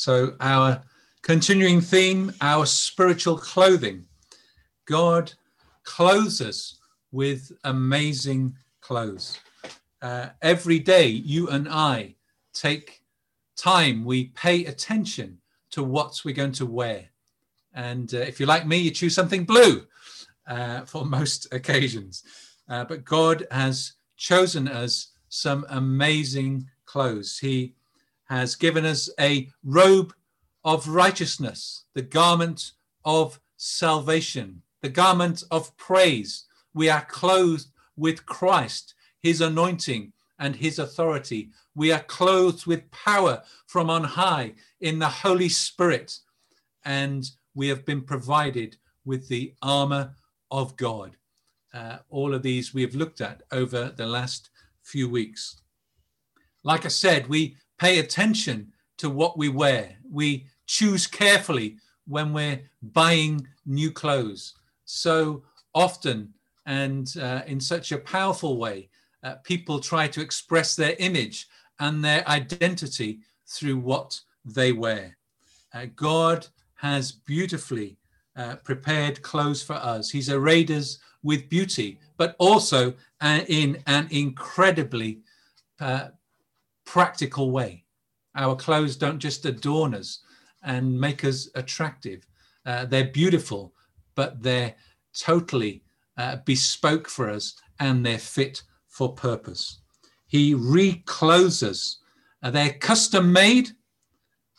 So, our continuing theme, our spiritual clothing. God clothes us with amazing clothes. Uh, every day, you and I take time, we pay attention to what we're going to wear. And uh, if you're like me, you choose something blue uh, for most occasions. Uh, but God has chosen us some amazing clothes. He has given us a robe of righteousness, the garment of salvation, the garment of praise. We are clothed with Christ, his anointing, and his authority. We are clothed with power from on high in the Holy Spirit, and we have been provided with the armor of God. Uh, all of these we have looked at over the last few weeks. Like I said, we pay attention to what we wear. We choose carefully when we're buying new clothes. So often and uh, in such a powerful way, uh, people try to express their image and their identity through what they wear. Uh, God has beautifully uh, prepared clothes for us. He's arrayed us with beauty, but also uh, in an incredibly uh, practical way. Our clothes don't just adorn us and make us attractive, uh, they're beautiful, but they're totally uh, bespoke for us and they're fit for purpose. He reclothes us. Uh, they're custom made.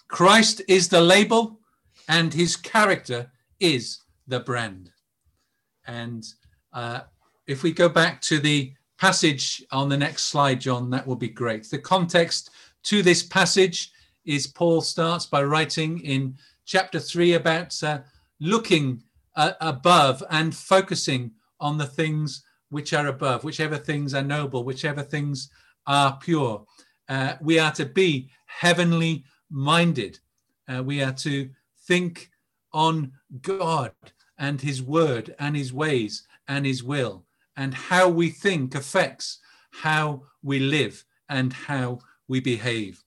Christ is the label, and his character is the brand. And uh, if we go back to the passage on the next slide, John, that will be great. The context to this passage is Paul starts by writing in chapter three about uh, looking uh, above and focusing on the things which are above, whichever things are noble, whichever things are pure. Uh, we are to be heavenly minded. Uh, we are to think on God and His word and His ways and His will. And how we think affects how we live and how we behave.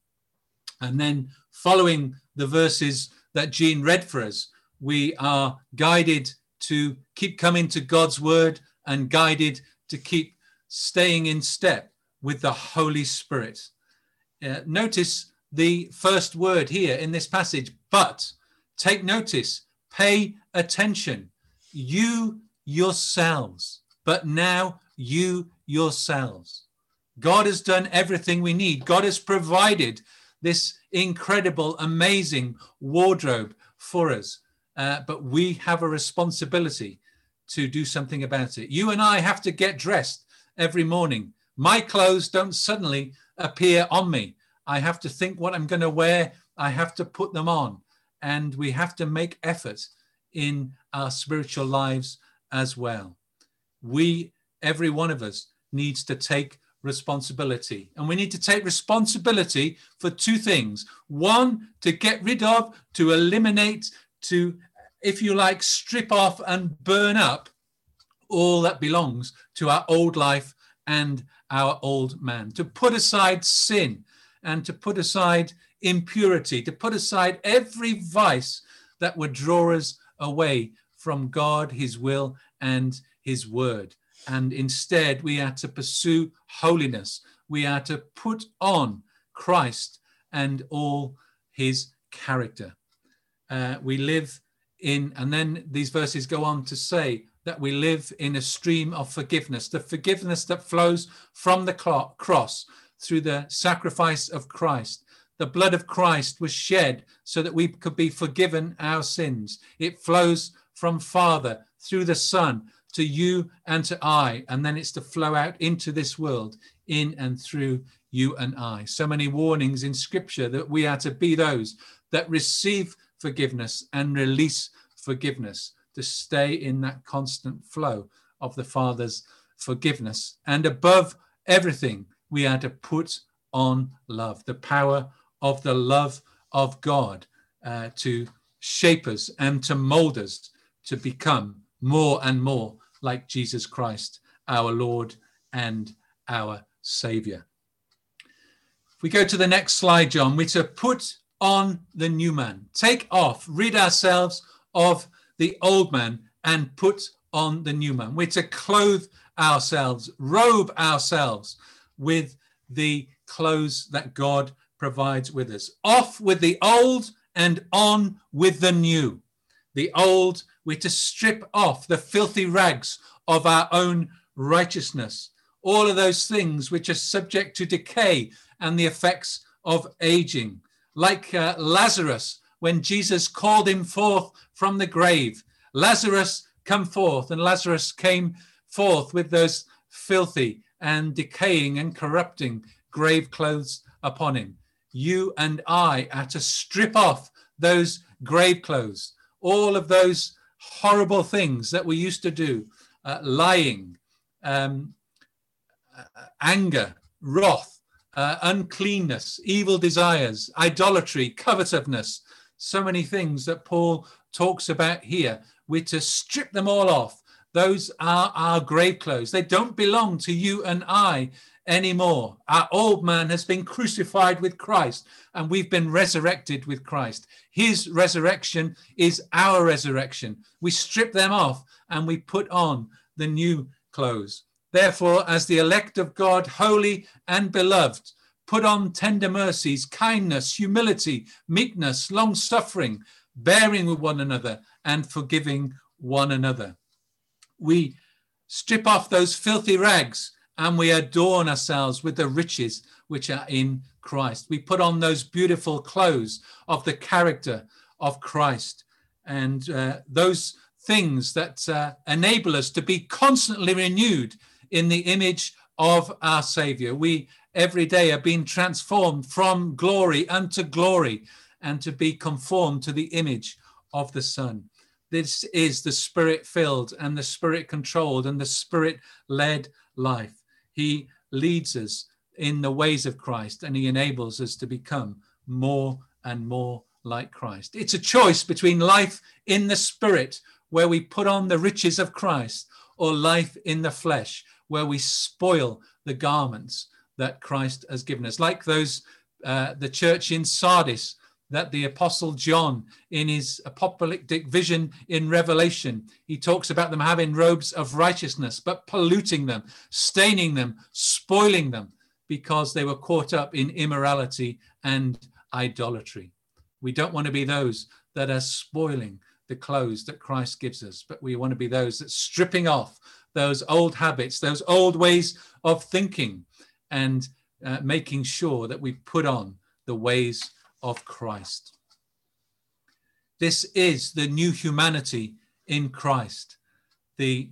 And then, following the verses that Jean read for us, we are guided to keep coming to God's word and guided to keep staying in step with the Holy Spirit. Uh, notice the first word here in this passage, but take notice, pay attention. You yourselves, but now you yourselves. God has done everything we need. God has provided this incredible, amazing wardrobe for us. Uh, but we have a responsibility to do something about it. You and I have to get dressed every morning. My clothes don't suddenly appear on me. I have to think what I'm going to wear. I have to put them on. And we have to make effort in our spiritual lives as well. We, every one of us, needs to take responsibility. And we need to take responsibility for two things one, to get rid of, to eliminate, to, if you like, strip off and burn up all that belongs to our old life and our old man, to put aside sin and to put aside impurity, to put aside every vice that would draw us away from God, His will, and His word and instead we are to pursue holiness. We are to put on Christ and all his character. Uh, we live in, and then these verses go on to say that we live in a stream of forgiveness, the forgiveness that flows from the cross through the sacrifice of Christ. The blood of Christ was shed so that we could be forgiven our sins. It flows from Father through the Son to you and to I, and then it's to flow out into this world in and through you and I. So many warnings in scripture that we are to be those that receive forgiveness and release forgiveness, to stay in that constant flow of the Father's forgiveness. And above everything, we are to put on love, the power of the love of God uh, to shape us and to mold us to become more and more like Jesus Christ, our Lord and our Savior. If we go to the next slide, John, we're to put on the new man. Take off, rid ourselves of the old man and put on the new man. We're to clothe ourselves, robe ourselves with the clothes that God provides with us. Off with the old and on with the new. The old, we're to strip off the filthy rags of our own righteousness, all of those things which are subject to decay and the effects of aging. Like uh, Lazarus, when Jesus called him forth from the grave, Lazarus, come forth. And Lazarus came forth with those filthy and decaying and corrupting grave clothes upon him. You and I are to strip off those grave clothes, all of those horrible things that we used to do uh, lying, um, uh, anger, wrath, uh, uncleanness, evil desires, idolatry, covetousness, so many things that Paul talks about here. We're to strip them all off. Those are our grave clothes. They don't belong to you and I anymore. Our old man has been crucified with Christ and we've been resurrected with Christ. His resurrection is our resurrection. We strip them off and we put on the new clothes. Therefore, as the elect of God, holy and beloved, put on tender mercies, kindness, humility, meekness, long suffering, bearing with one another, and forgiving one another. We strip off those filthy rags and we adorn ourselves with the riches which are in Christ. We put on those beautiful clothes of the character of Christ and uh, those things that uh, enable us to be constantly renewed in the image of our Savior. We every day are being transformed from glory unto glory and to be conformed to the image of the Son. This is the spirit filled and the spirit controlled and the spirit led life. He leads us in the ways of Christ and he enables us to become more and more like Christ. It's a choice between life in the spirit, where we put on the riches of Christ, or life in the flesh, where we spoil the garments that Christ has given us. Like those, uh, the church in Sardis, that the apostle John, in his apocalyptic vision in Revelation, he talks about them having robes of righteousness, but polluting them, staining them, spoiling them, because they were caught up in immorality and idolatry. We don't want to be those that are spoiling the clothes that Christ gives us, but we want to be those that stripping off those old habits, those old ways of thinking, and uh, making sure that we put on the ways of Christ. This is the new humanity in Christ. The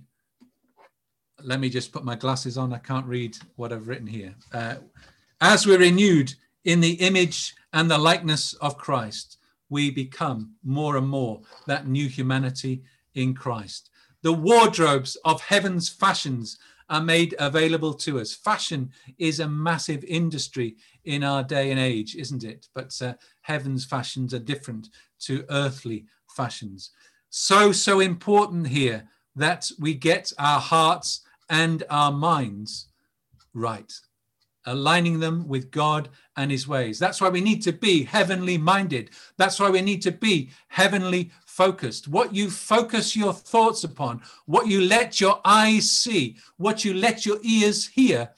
let me just put my glasses on. I can't read what I've written here. Uh, as we're renewed in the image and the likeness of Christ, we become more and more that new humanity in Christ. The wardrobes of heaven's fashions are made available to us. Fashion is a massive industry in our day and age, isn't it? But uh, heaven's fashions are different to earthly fashions. So, so important here that we get our hearts and our minds right, aligning them with God and his ways. That's why we need to be heavenly minded. That's why we need to be heavenly focused. What you focus your thoughts upon, what you let your eyes see, what you let your ears hear,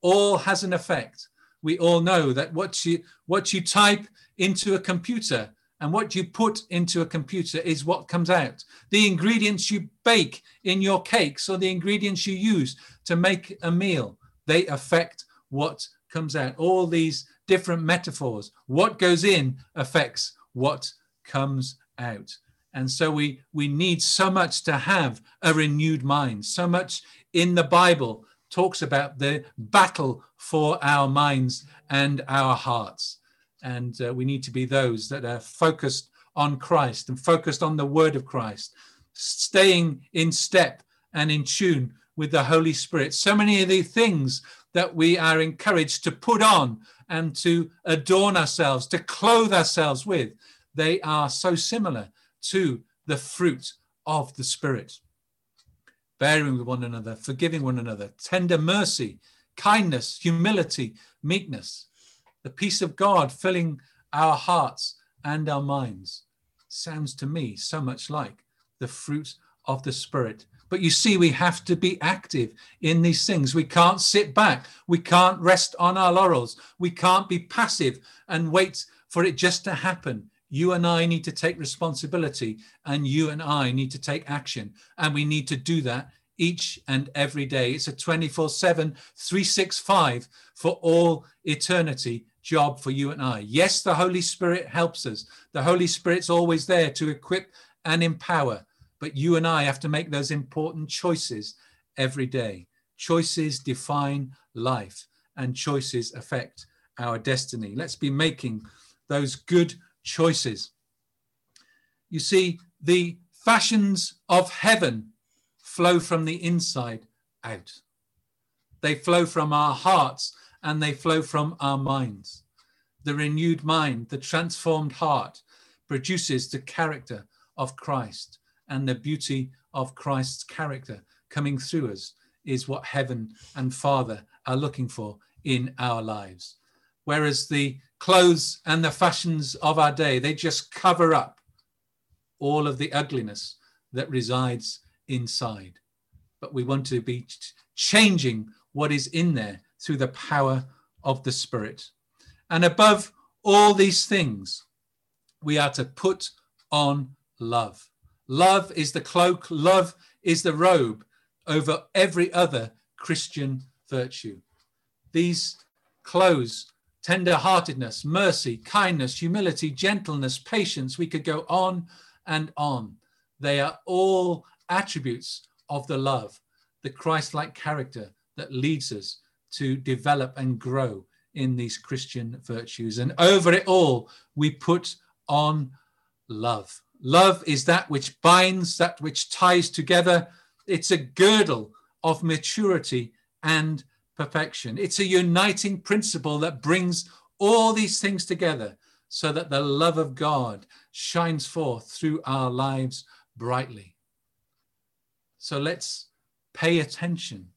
all has an effect. We all know that what you what you type into a computer and what you put into a computer is what comes out. The ingredients you bake in your cakes or the ingredients you use to make a meal, they affect what comes out. All these different metaphors. What goes in affects what comes out. And so we, we need so much to have a renewed mind. So much in the Bible talks about the battle for our minds and our hearts. And uh, we need to be those that are focused on Christ and focused on the word of Christ, staying in step and in tune with the Holy Spirit. So many of the things that we are encouraged to put on and to adorn ourselves, to clothe ourselves with, they are so similar to the fruit of the Spirit. Bearing with one another, forgiving one another, tender mercy, kindness, humility, meekness, the peace of God filling our hearts and our minds sounds to me so much like the fruit of the Spirit. But you see, we have to be active in these things. We can't sit back. We can't rest on our laurels. We can't be passive and wait for it just to happen. You and I need to take responsibility, and you and I need to take action. And we need to do that each and every day. It's a 24 7, 365 for all eternity job for you and I. Yes, the Holy Spirit helps us. The Holy Spirit's always there to equip and empower. But you and I have to make those important choices every day. Choices define life, and choices affect our destiny. Let's be making those good choices. You see, the fashions of heaven flow from the inside out. They flow from our hearts and they flow from our minds. The renewed mind, the transformed heart, produces the character of Christ and the beauty of Christ's character coming through us is what heaven and Father are looking for in our lives. Whereas the clothes and the fashions of our day, they just cover up all of the ugliness that resides inside. But we want to be changing what is in there through the power of the Spirit. And above all these things, we are to put on love. Love is the cloak, love is the robe over every other Christian virtue. These clothes, tender-heartedness, mercy, kindness, humility, gentleness, patience, we could go on and on. They are all attributes of the love, the Christ like character that leads us to develop and grow in these Christian virtues. And over it all, we put on love. Love is that which binds, that which ties together. It's a girdle of maturity and perfection. It's a uniting principle that brings all these things together so that the love of God shines forth through our lives brightly. So let's pay attention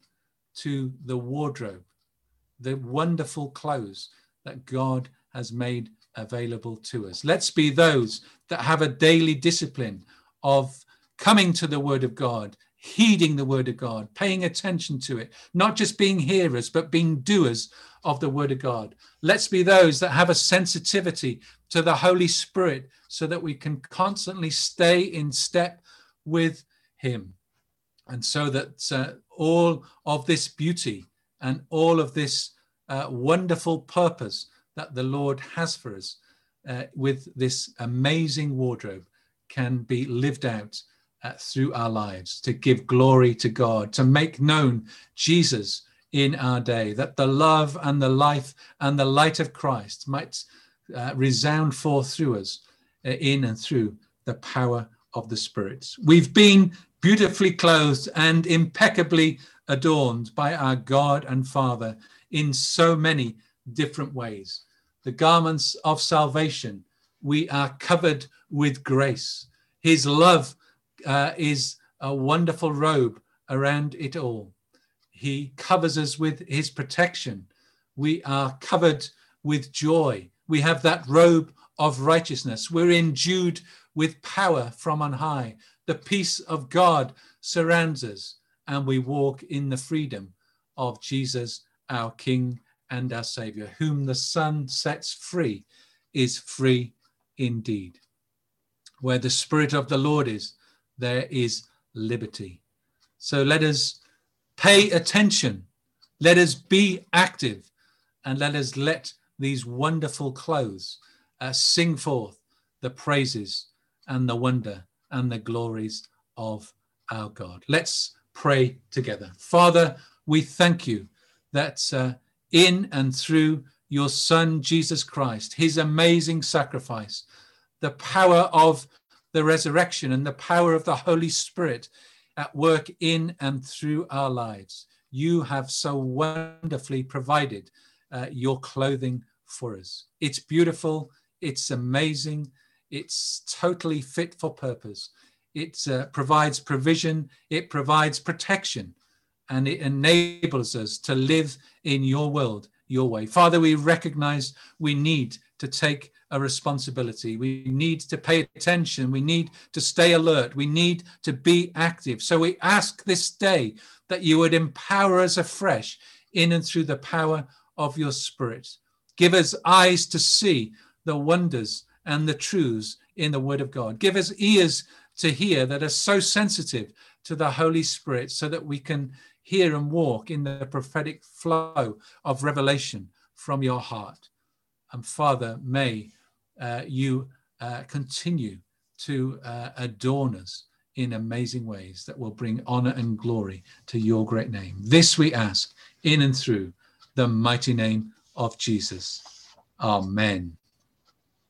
to the wardrobe, the wonderful clothes that God has made available to us. Let's be those that have a daily discipline of coming to the Word of God, heeding the Word of God, paying attention to it, not just being hearers, but being doers of the Word of God. Let's be those that have a sensitivity to the Holy Spirit so that we can constantly stay in step with Him. And so that uh, all of this beauty and all of this uh, wonderful purpose that the Lord has for us uh, with this amazing wardrobe can be lived out through our lives to give glory to God, to make known Jesus in our day, that the love and the life and the light of Christ might uh, resound forth through us uh, in and through the power of the Spirit. We've been beautifully clothed and impeccably adorned by our God and Father in so many different ways the garments of salvation. We are covered with grace. His love uh, is a wonderful robe around it all. He covers us with his protection. We are covered with joy. We have that robe of righteousness. We're endued with power from on high. The peace of God surrounds us, and we walk in the freedom of Jesus, our King and our Savior. Whom the Son sets free is free indeed. Where the Spirit of the Lord is, there is liberty. So let us pay attention, let us be active, and let us let these wonderful clothes uh, sing forth the praises and the wonder and the glories of our God. Let's pray together. Father, we thank you that uh, in and through your Son, Jesus Christ, his amazing sacrifice, the power of the resurrection and the power of the Holy Spirit at work in and through our lives. You have so wonderfully provided uh, your clothing for us. It's beautiful, it's amazing, it's totally fit for purpose. It uh, provides provision, it provides protection and it enables us to live in your world, your way. Father, we recognize we need to take a responsibility. We need to pay attention. We need to stay alert. We need to be active. So we ask this day that you would empower us afresh in and through the power of your Spirit. Give us eyes to see the wonders and the truths in the Word of God. Give us ears to hear that are so sensitive to the Holy Spirit so that we can hear and walk in the prophetic flow of revelation from your heart. And Father, may you uh, continue to uh, adorn us in amazing ways that will bring honor and glory to your great name. This we ask in and through the mighty name of Jesus. Amen.